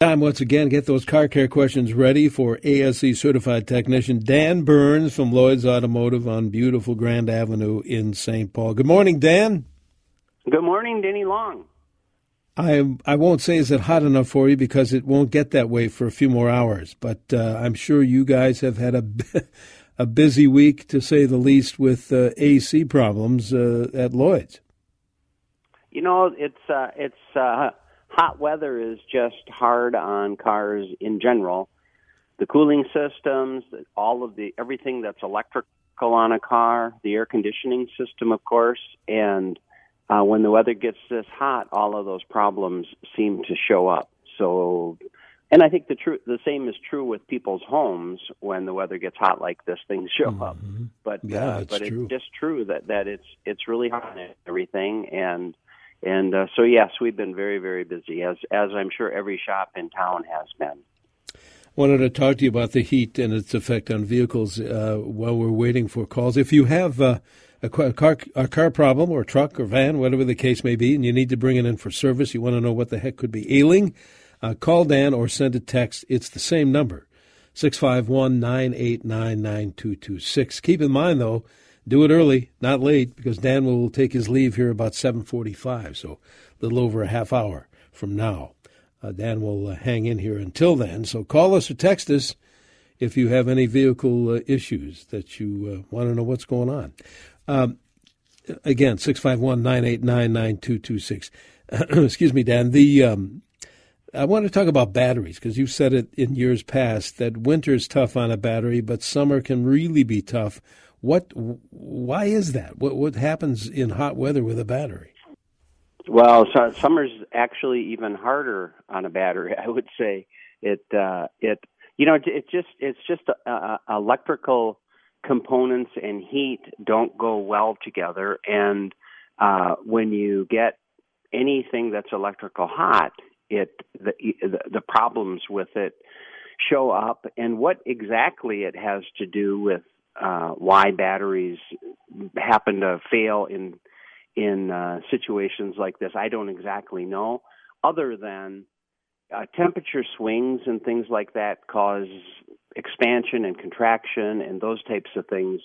Time once again, get those car care questions ready for ASE certified technician Dan Burns from Lloyd's Automotive on beautiful Grand Avenue in St. Paul. Good morning, Dan. Good morning, Denny Long. I I won't say is it hot enough for you because it won't get that way for a few more hours. But uh, I'm sure you guys have had a a busy week to say the least with uh, AC problems uh, at Lloyd's. You know, it's uh, it's uh, hot weather is just hard on cars in general. The cooling systems, all of the everything that's electrical on a car, the air conditioning system, of course, and uh, when the weather gets this hot, all of those problems seem to show up. So, and I think the true the same is true with people's homes when the weather gets hot like this. Things show mm-hmm. up, but yeah, uh, it's but true. it's just true that that it's it's really hot and everything, and and uh, so yes, we've been very very busy as as I'm sure every shop in town has been. Wanted to talk to you about the heat and its effect on vehicles uh, while we're waiting for calls. If you have uh, a car a car problem or truck or van, whatever the case may be, and you need to bring it in for service, you want to know what the heck could be ailing, uh, call Dan or send a text. It's the same number, 651 989 9226. Keep in mind, though, do it early, not late, because Dan will take his leave here about 745, so a little over a half hour from now. Uh, Dan will uh, hang in here until then, so call us or text us if you have any vehicle uh, issues that you uh, want to know what's going on. Um, again, 651 989 9226. Excuse me, Dan. The um, I want to talk about batteries because you've said it in years past that winter is tough on a battery, but summer can really be tough what? Why is that? What what happens in hot weather with a battery? Well, so, summer's actually even harder on a battery. I would say it. Uh, it you know it, it just it's just uh, uh, electrical components and heat don't go well together, and uh, when you get anything that's electrical hot, it the, the the problems with it show up, and what exactly it has to do with uh, why batteries happen to fail in in uh, situations like this. I don't exactly know, other than uh, temperature swings and things like that cause expansion and contraction and those types of things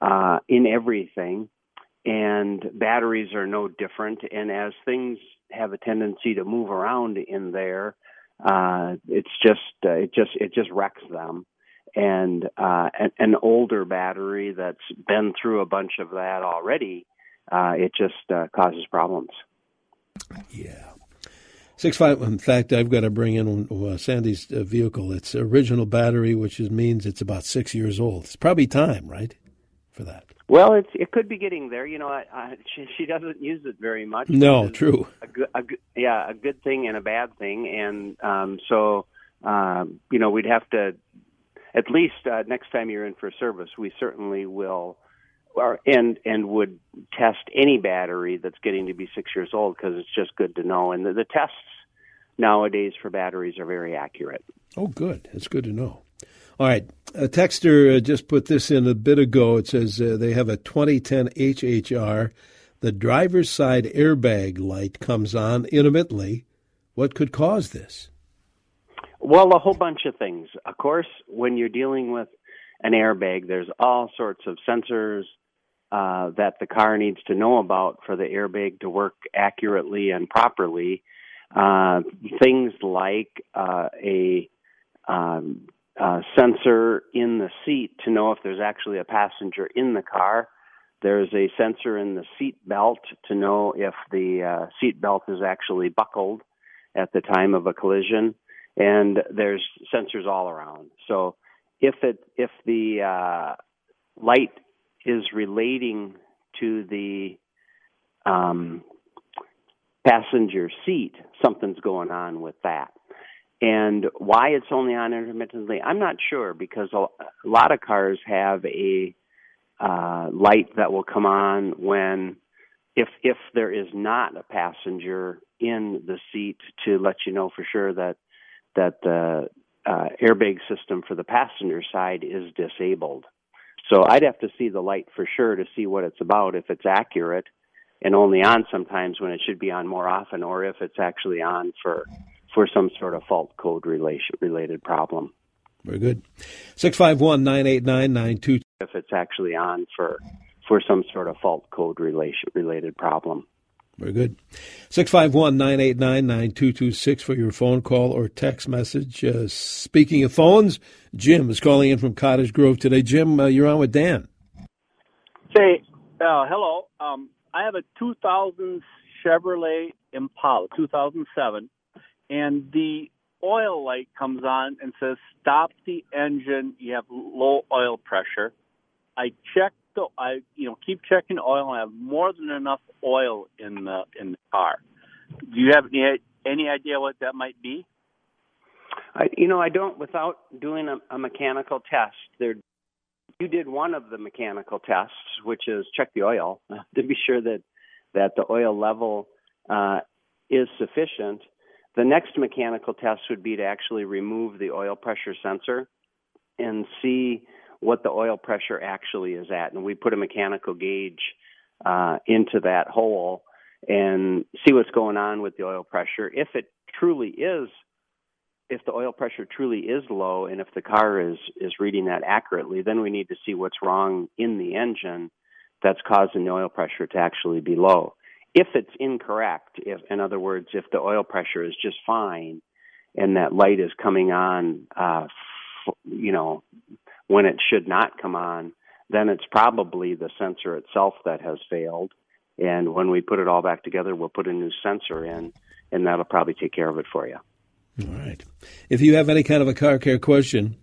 uh, in everything. And batteries are no different. And as things have a tendency to move around in there, uh, it's just uh, it just it just wrecks them and uh, an, an older battery that's been through a bunch of that already, uh, it just uh, causes problems. Yeah. Six five. In fact, I've got to bring in uh, Sandy's uh, vehicle. It's original battery, which is, means it's about six years old. It's probably time, right, for that. Well, it's it could be getting there. You know, I, I, she, she doesn't use it very much. No, true. A good, a good, yeah, a good thing and a bad thing, and um, so um, you know we'd have to at least uh, next time you're in for service, we certainly will, or, and and would test any battery that's getting to be six years old because it's just good to know. And the, the tests nowadays for batteries are very accurate. Oh, good. It's good to know. All right. A texter uh, just put this in a bit ago. It says uh, they have a 2010 HHR. The driver's side airbag light comes on intermittently. What could cause this? Well, a whole bunch of things. Of course, when you're dealing with an airbag, there's all sorts of sensors uh, that the car needs to know about for the airbag to work accurately and properly. Uh, things like uh, a um, sensor in the seat to know if there's actually a passenger in the car. There's a sensor in the seat belt to know if the uh, seat belt is actually buckled at the time of a collision and there's sensors all around. So if it if the uh, light is relating to the um, passenger seat, something's going on with that. And why it's only on intermittently, I'm not sure because a, lot of cars have a uh, light that will come on when if if there is not a passenger in the seat to let you know for sure that that the uh, airbag system for the passenger side is disabled. So I'd have to see the light for sure to see what it's about, if it's accurate and only on sometimes when it should be on more often, or if it's actually on for for some sort of fault code relation, related problem. Very good. 651 989 If it's actually on for for some sort of fault code relation, related problem. Very good. 651 989 9226 for your phone call or text message. Uh, speaking of phones, Jim is calling in from Cottage Grove today. Jim, uh, you're on with Dan. Say, uh, hello. Um, I have a 2000 Chevrolet Impala, 2007, and the oil light comes on and says, stop the engine. You have low oil pressure. I check the, I, you know, keep checking oil. I have more than enough oil in the, in the car. Do you have any, any idea what that might be? I, you know, I don't, without doing a, a mechanical test, there, you did one of the mechanical tests, which is check the oil to be sure that, that the oil level, uh, is sufficient the next mechanical test would be to actually remove the oil pressure sensor and see what the oil pressure actually is at. And we put a mechanical gauge uh, into that hole and see what's going on with the oil pressure. If it truly is, if the oil pressure truly is low, and if the car is is reading that accurately, then we need to see what's wrong in the engine that's causing the oil pressure to actually be low if it's incorrect, if in other words, if the oil pressure is just fine and that light is coming on, uh, you know, when it should not come on, then it's probably the sensor itself that has failed. And when we put it all back together, we'll put a new sensor in, and that'll probably take care of it for you. All right. If you have any kind of a car care question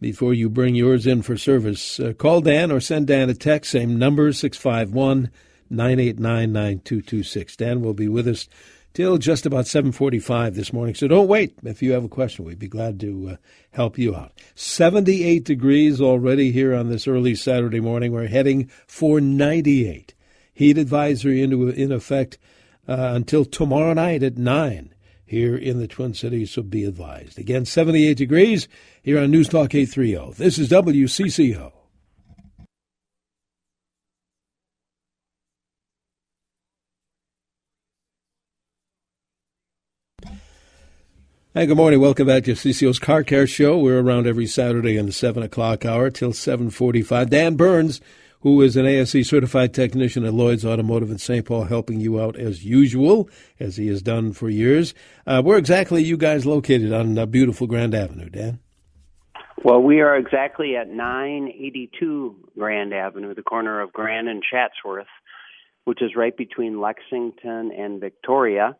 before you bring yours in for service, uh, call Dan or send Dan a text, same number, 651 989 9226. Dan will be with us till just about 7:45 this morning. So don't wait. If you have a question, we'd be glad to uh, help you out. 78 degrees already here on this early Saturday morning. We're heading for 98. Heat advisory into in effect uh, until tomorrow night at 9 here in the Twin Cities, so be advised. Again, 78 degrees here on News Talk 830. This is WCCO. Hey, good morning. Welcome back to CCO's Car Care Show. We're around every Saturday in the 7 o'clock hour till 745. Dan Burns, who is an ASE certified technician at Lloyd's Automotive in St. Paul, helping you out as usual, as he has done for years. Uh, where exactly are you guys located on uh, beautiful Grand Avenue, Dan? Well, we are exactly at 982 Grand Avenue, the corner of Grand and Chatsworth, which is right between Lexington and Victoria.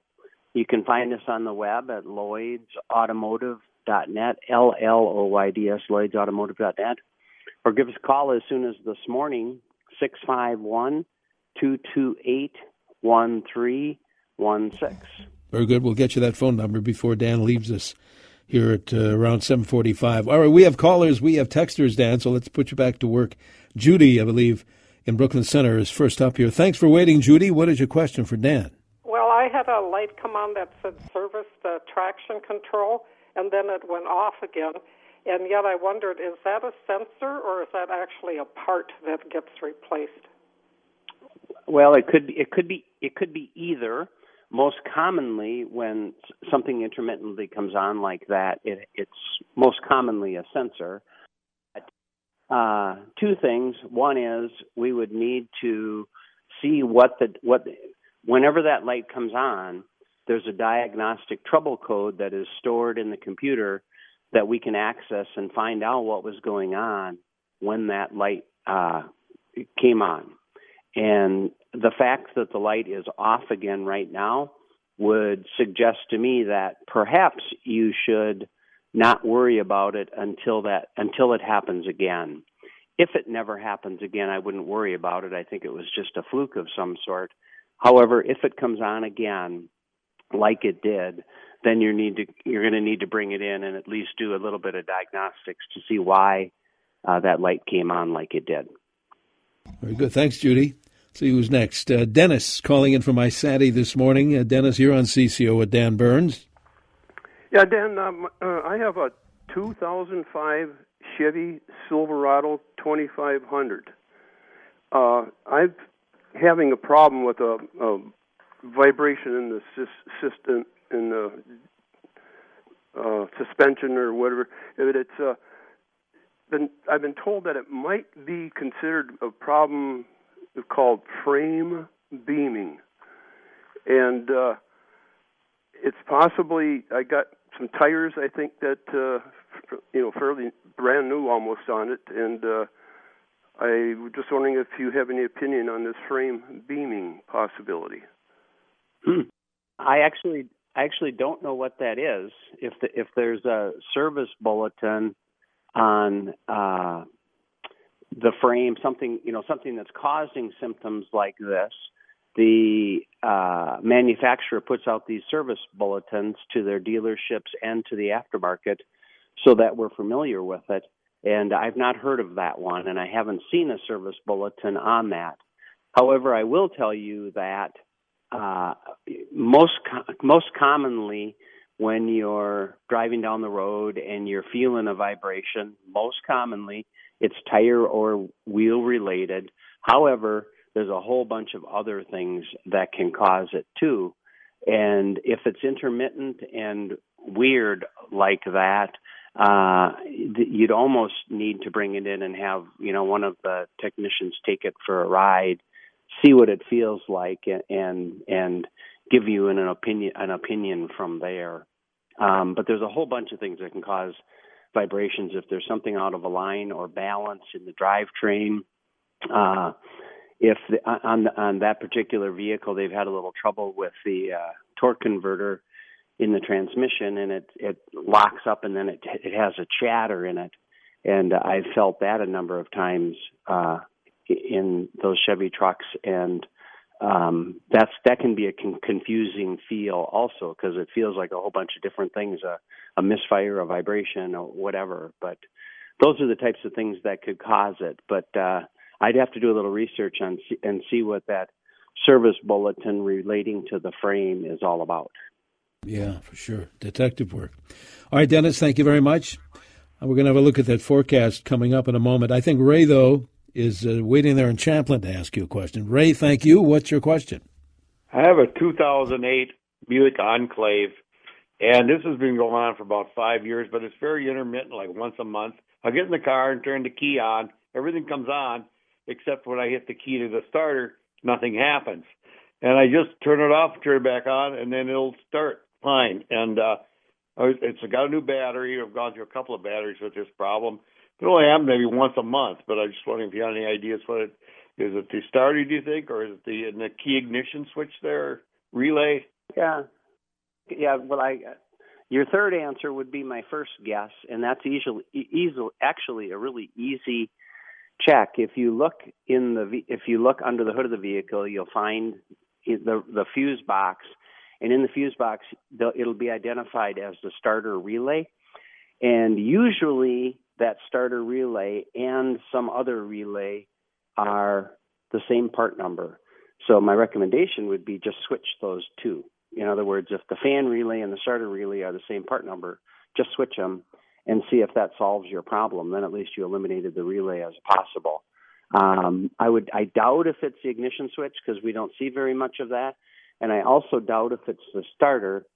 You can find us on the web at lloydsautomotive.net, L L O Y D S, lloydsautomotive.net, or give us a call as soon as this morning, 651 228 1316. Very good. We'll get you that phone number before Dan leaves us here at uh, around 745. All right, we have callers, we have texters, Dan, so let's put you back to work. Judy, I believe, in Brooklyn Center is first up here. Thanks for waiting, Judy. What is your question for Dan? I had a light come on that said service the traction control, and then it went off again. And yet I wondered, is that a sensor or is that actually a part that gets replaced? Well, it could be. It could be. It could be either. Most commonly, when something intermittently comes on like that, it, it's most commonly a sensor. Uh, two things. One is we would need to see what the what whenever that light comes on, there's a diagnostic trouble code that is stored in the computer that we can access and find out what was going on when that light uh, came on. And the fact that the light is off again right now would suggest to me that perhaps you should not worry about it until that until it happens again. If it never happens again, I wouldn't worry about it. I think it was just a fluke of some sort. However, if it comes on again, like it did, then you need to you're going to need to bring it in and at least do a little bit of diagnostics to see why uh, that light came on like it did. Very good. Thanks, Judy. See who's next. Uh, Dennis calling in from Isanti this morning. Uh, Dennis, you're on CCO with Dan Burns. Yeah, Dan, um, uh, I have a 2005 Chevy Silverado 2500. Uh, I've having a problem with a, a vibration in the system in the uh, suspension or whatever. If it's uh, been I've been told that it might be considered a problem called frame beaming, and uh, it's possibly I got some tires I think that uh, you know fairly brand new almost on it, and uh, I was just wondering if you have any opinion on this frame beaming possibility. Hmm. I actually I actually don't know what that is. If the, if there's a service bulletin on uh, the frame, something you know something that's causing symptoms like this, the uh, manufacturer puts out these service bulletins to their dealerships and to the aftermarket, so that we're familiar with it. And I've not heard of that one, and I haven't seen a service bulletin on that. However, I will tell you that uh, most most commonly when you're driving down the road and you're feeling a vibration, most commonly it's tire or wheel related. However, there's a whole bunch of other things that can cause it too. And if it's intermittent and weird like that, uh, you'd almost need to bring it in and have, you know, one of the technicians take it for a ride see what it feels like and and give you an, an opinion an opinion from there. Um, but there's a whole bunch of things that can cause vibrations if there's something out of line or balance in the drivetrain. Uh, if the, on on that particular vehicle they've had a little trouble with the uh, torque converter in the transmission and it it locks up and then it it has a chatter in it and I've felt that a number of times uh in those Chevy trucks, and um, that's that can be a con- confusing feel also because it feels like a whole bunch of different things, a, a misfire, a vibration, or whatever. But those are the types of things that could cause it. But uh, I'd have to do a little research on and see what that service bulletin relating to the frame is all about. Yeah, for sure. Detective work. All right, Dennis, thank you very much. We're going to have a look at that forecast coming up in a moment. I think Ray, though, is uh, waiting there in Champlin to ask you a question. Ray, thank you. What's your question? I have a 2008 Buick Enclave, and this has been going on for about five years, but it's very intermittent, like once a month. I get in the car and turn the key on. Everything comes on, except when I hit the key to the starter, nothing happens. And I just turn it off, turn it back on, and then it'll start fine. And uh, it's got a new battery. I've gone through a couple of batteries with this problem. It only happens maybe once a month, but I just wondering if you have any ideas what it is. It the starter, do you think, or is it the the key ignition switch there, relay? Yeah, yeah. Well, I your third answer would be my first guess, and that's easily easily actually a really easy check. If you look in the if you look under the hood of the vehicle, you'll find the the fuse box, and in the fuse box, it'll be identified as the starter relay. And usually that starter relay and some other relay are the same part number. So my recommendation would be just switch those two. In other words, if the fan relay and the starter relay are the same part number, just switch them and see if that solves your problem. Then at least you eliminated the relay as possible. Um, I would I doubt if it's the ignition switch because we don't see very much of that, and I also doubt if it's the starter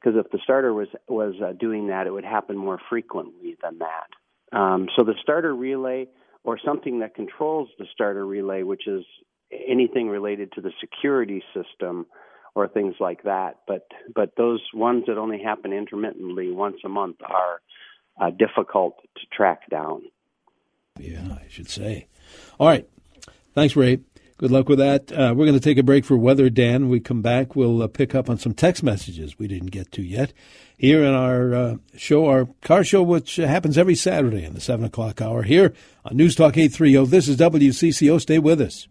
because if the starter was was uh, doing that, it would happen more frequently than that. Um, so the starter relay or something that controls the starter relay, which is anything related to the security system or things like that. But but those ones that only happen intermittently once a month are uh, difficult to track down. Yeah, I should say. All right. Thanks, Ray. Good luck with that. Uh, we're going to take a break for weather, Dan. We come back, we'll uh, pick up on some text messages we didn't get to yet here in our uh, show, our car show, which happens every Saturday in the 7 o'clock hour here on News Talk 830. This is WCCO. Stay with us.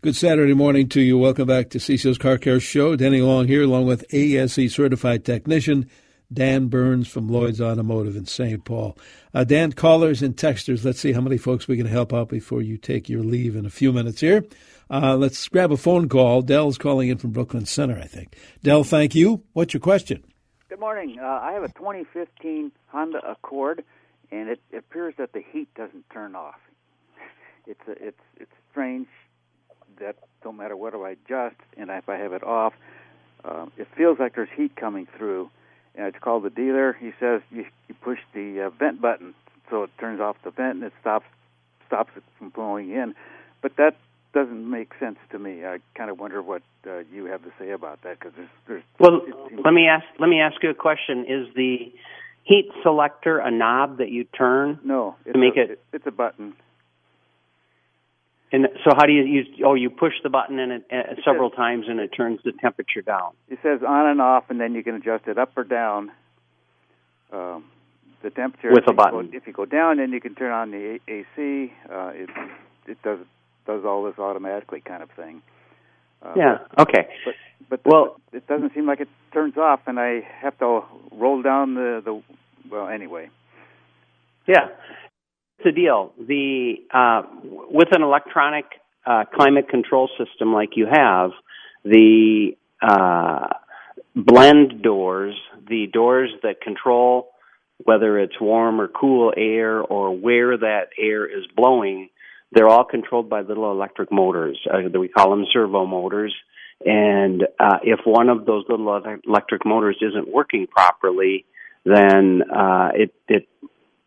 Good Saturday morning to you. Welcome back to CCO's Car Care Show. Danny Long here, along with ASE certified technician Dan Burns from Lloyd's Automotive in St. Paul. Uh, Dan, callers and texters, let's see how many folks we can help out before you take your leave in a few minutes here. Uh, let's grab a phone call. Dell's calling in from Brooklyn Center, I think. Dell, thank you. What's your question? Good morning. Uh, I have a 2015 Honda Accord, and it, appears that the heat doesn't turn off. It's a, it's it's strange that don't matter what I adjust, and if I have it off, uh, it feels like there's heat coming through. And it's called the dealer. He says you, you push the uh, vent button, so it turns off the vent and it stops stops it from blowing in. But that doesn't make sense to me. I kind of wonder what uh, you have to say about that because there's, there's. Well, let me ask. Let me ask you a question. Is the heat selector a knob that you turn? No, to make a, it. It's a button. And so, how do you use? Oh, you push the button and it, uh, several says, times, and it turns the temperature down. It says on and off, and then you can adjust it up or down. Um, the temperature with a button. Go, if you go down, then you can turn on the AC. Uh, it it does does all this automatically, kind of thing. Uh, yeah. Okay. But but well, it doesn't seem like it turns off, and I have to roll down the the. Well, anyway. Yeah, a deal. The uh, with an electronic uh, climate control system like you have, the uh, blend doors, the doors that control whether it's warm or cool air or where that air is blowing, they're all controlled by little electric motors. Uh, we call them servo motors. And uh, if one of those little electric motors isn't working properly, then uh, it it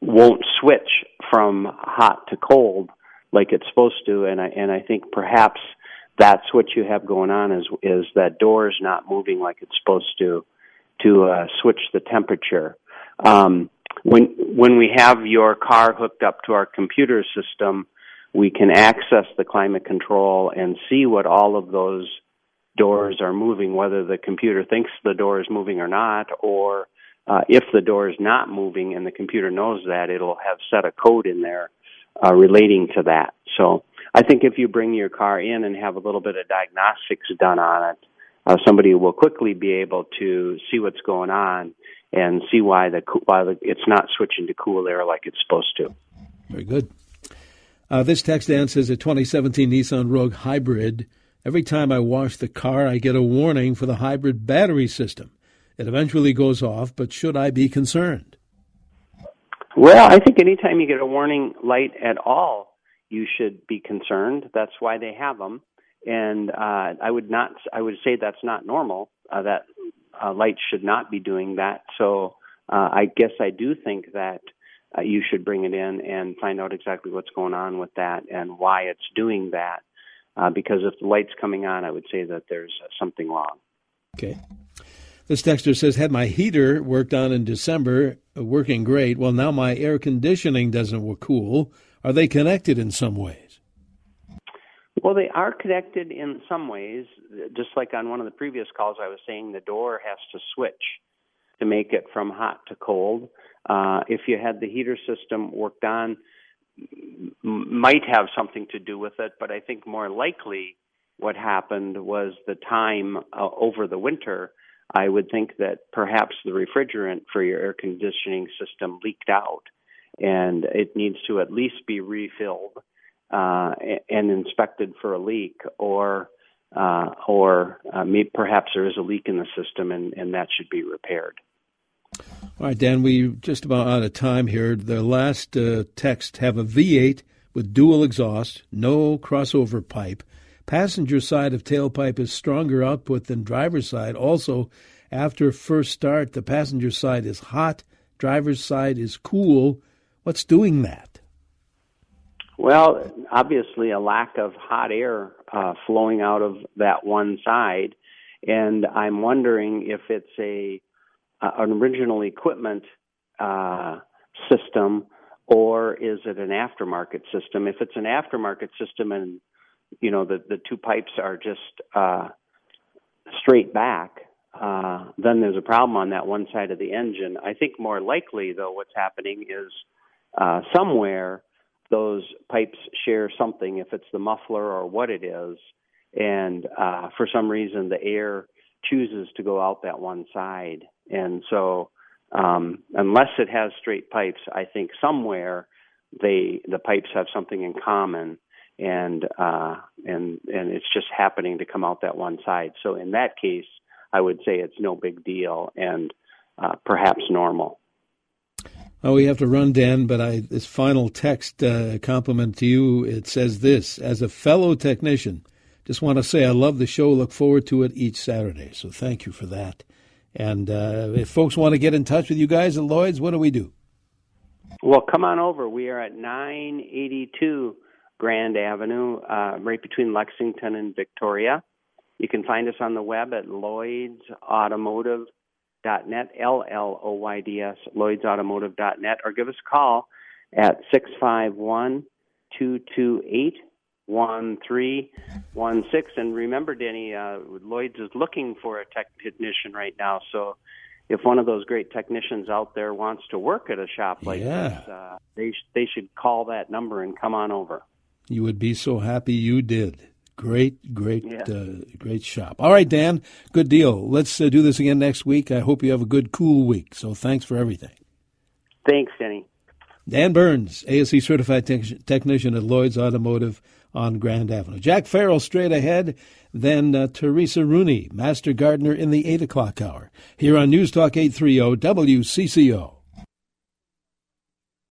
won't switch from hot to cold like it's supposed to. And I and I think perhaps that's what you have going on is is that door is not moving like it's supposed to to uh, switch the temperature. Um, when when we have your car hooked up to our computer system, we can access the climate control and see what all of those doors are moving, whether the computer thinks the door is moving or not, or uh, if the door is not moving and the computer knows that, it'll have set a code in there uh, relating to that. So I think if you bring your car in and have a little bit of diagnostics done on it, uh, somebody will quickly be able to see what's going on and see why the why the, it's not switching to cool air like it's supposed to. Very good. Uh, this text answers a 2017 Nissan Rogue Hybrid. Every time I wash the car, I get a warning for the hybrid battery system. It eventually goes off, but should I be concerned? Well, I think anytime you get a warning light at all, you should be concerned. That's why they have them. And uh, I would not. I would say that's not normal. Uh, that uh, lights should not be doing that. So uh, I guess I do think that uh, you should bring it in and find out exactly what's going on with that and why it's doing that. Uh, because if the light's coming on, I would say that there's uh, something wrong. Okay. This texter says, had my heater worked on in December, uh, working great. Well, now my air conditioning doesn't work cool. Are they connected in some ways? Well, they are connected in some ways. Just like on one of the previous calls, I was saying the door has to switch to make it from hot to cold. Uh, if you had the heater system worked on, might have something to do with it, but I think more likely what happened was the time uh, over the winter. I would think that perhaps the refrigerant for your air conditioning system leaked out and it needs to at least be refilled uh, and inspected for a leak, or uh, or uh, perhaps there is a leak in the system and, and that should be repaired. All right, Dan, we're just about out of time here. The last uh, text have a V8 with dual exhaust, no crossover pipe. Passenger side of tailpipe is stronger output than driver's side. Also, after first start, the passenger side is hot, driver's side is cool. What's doing that? Well, obviously, a lack of hot air uh, flowing out of that one side, and I'm wondering if it's a uh, an original equipment uh, system or is it an aftermarket system? If it's an aftermarket system and you know the the two pipes are just uh, straight back, uh, then there's a problem on that one side of the engine. I think more likely though, what's happening is uh, somewhere those pipes share something, if it's the muffler or what it is, and uh, for some reason the air chooses to go out that one side. And so, um, unless it has straight pipes, I think somewhere they the pipes have something in common, and uh, and and it's just happening to come out that one side. So in that case, I would say it's no big deal and uh, perhaps normal. Oh, we have to run, Dan, but I, this final text uh, compliment to you, it says this As a fellow technician, just want to say I love the show. Look forward to it each Saturday. So thank you for that. And uh, if folks want to get in touch with you guys at Lloyd's, what do we do? Well, come on over. We are at 982 Grand Avenue, uh, right between Lexington and Victoria. You can find us on the web at lloydsautomotive.net, L-L-O-Y-D-S, lloydsautomotive.net, or give us a call at 651 228 1316. And remember, Denny, uh, Lloyd's is looking for a technician right now. So if one of those great technicians out there wants to work at a shop like yeah. this, uh, they, sh- they should call that number and come on over. You would be so happy you did. Great, great, Yeah. uh, great shop. All right, Dan, good deal. Let's uh, do this again next week. I hope you have a good, cool week. So thanks for everything. Thanks, Denny. Dan Burns, ASE certified tech- technician at Lloyd's Automotive on Grand Avenue. Jack Farrell straight ahead, then uh, Teresa Rooney, master gardener in the 8 o'clock hour, here on News Talk 830 WCCO.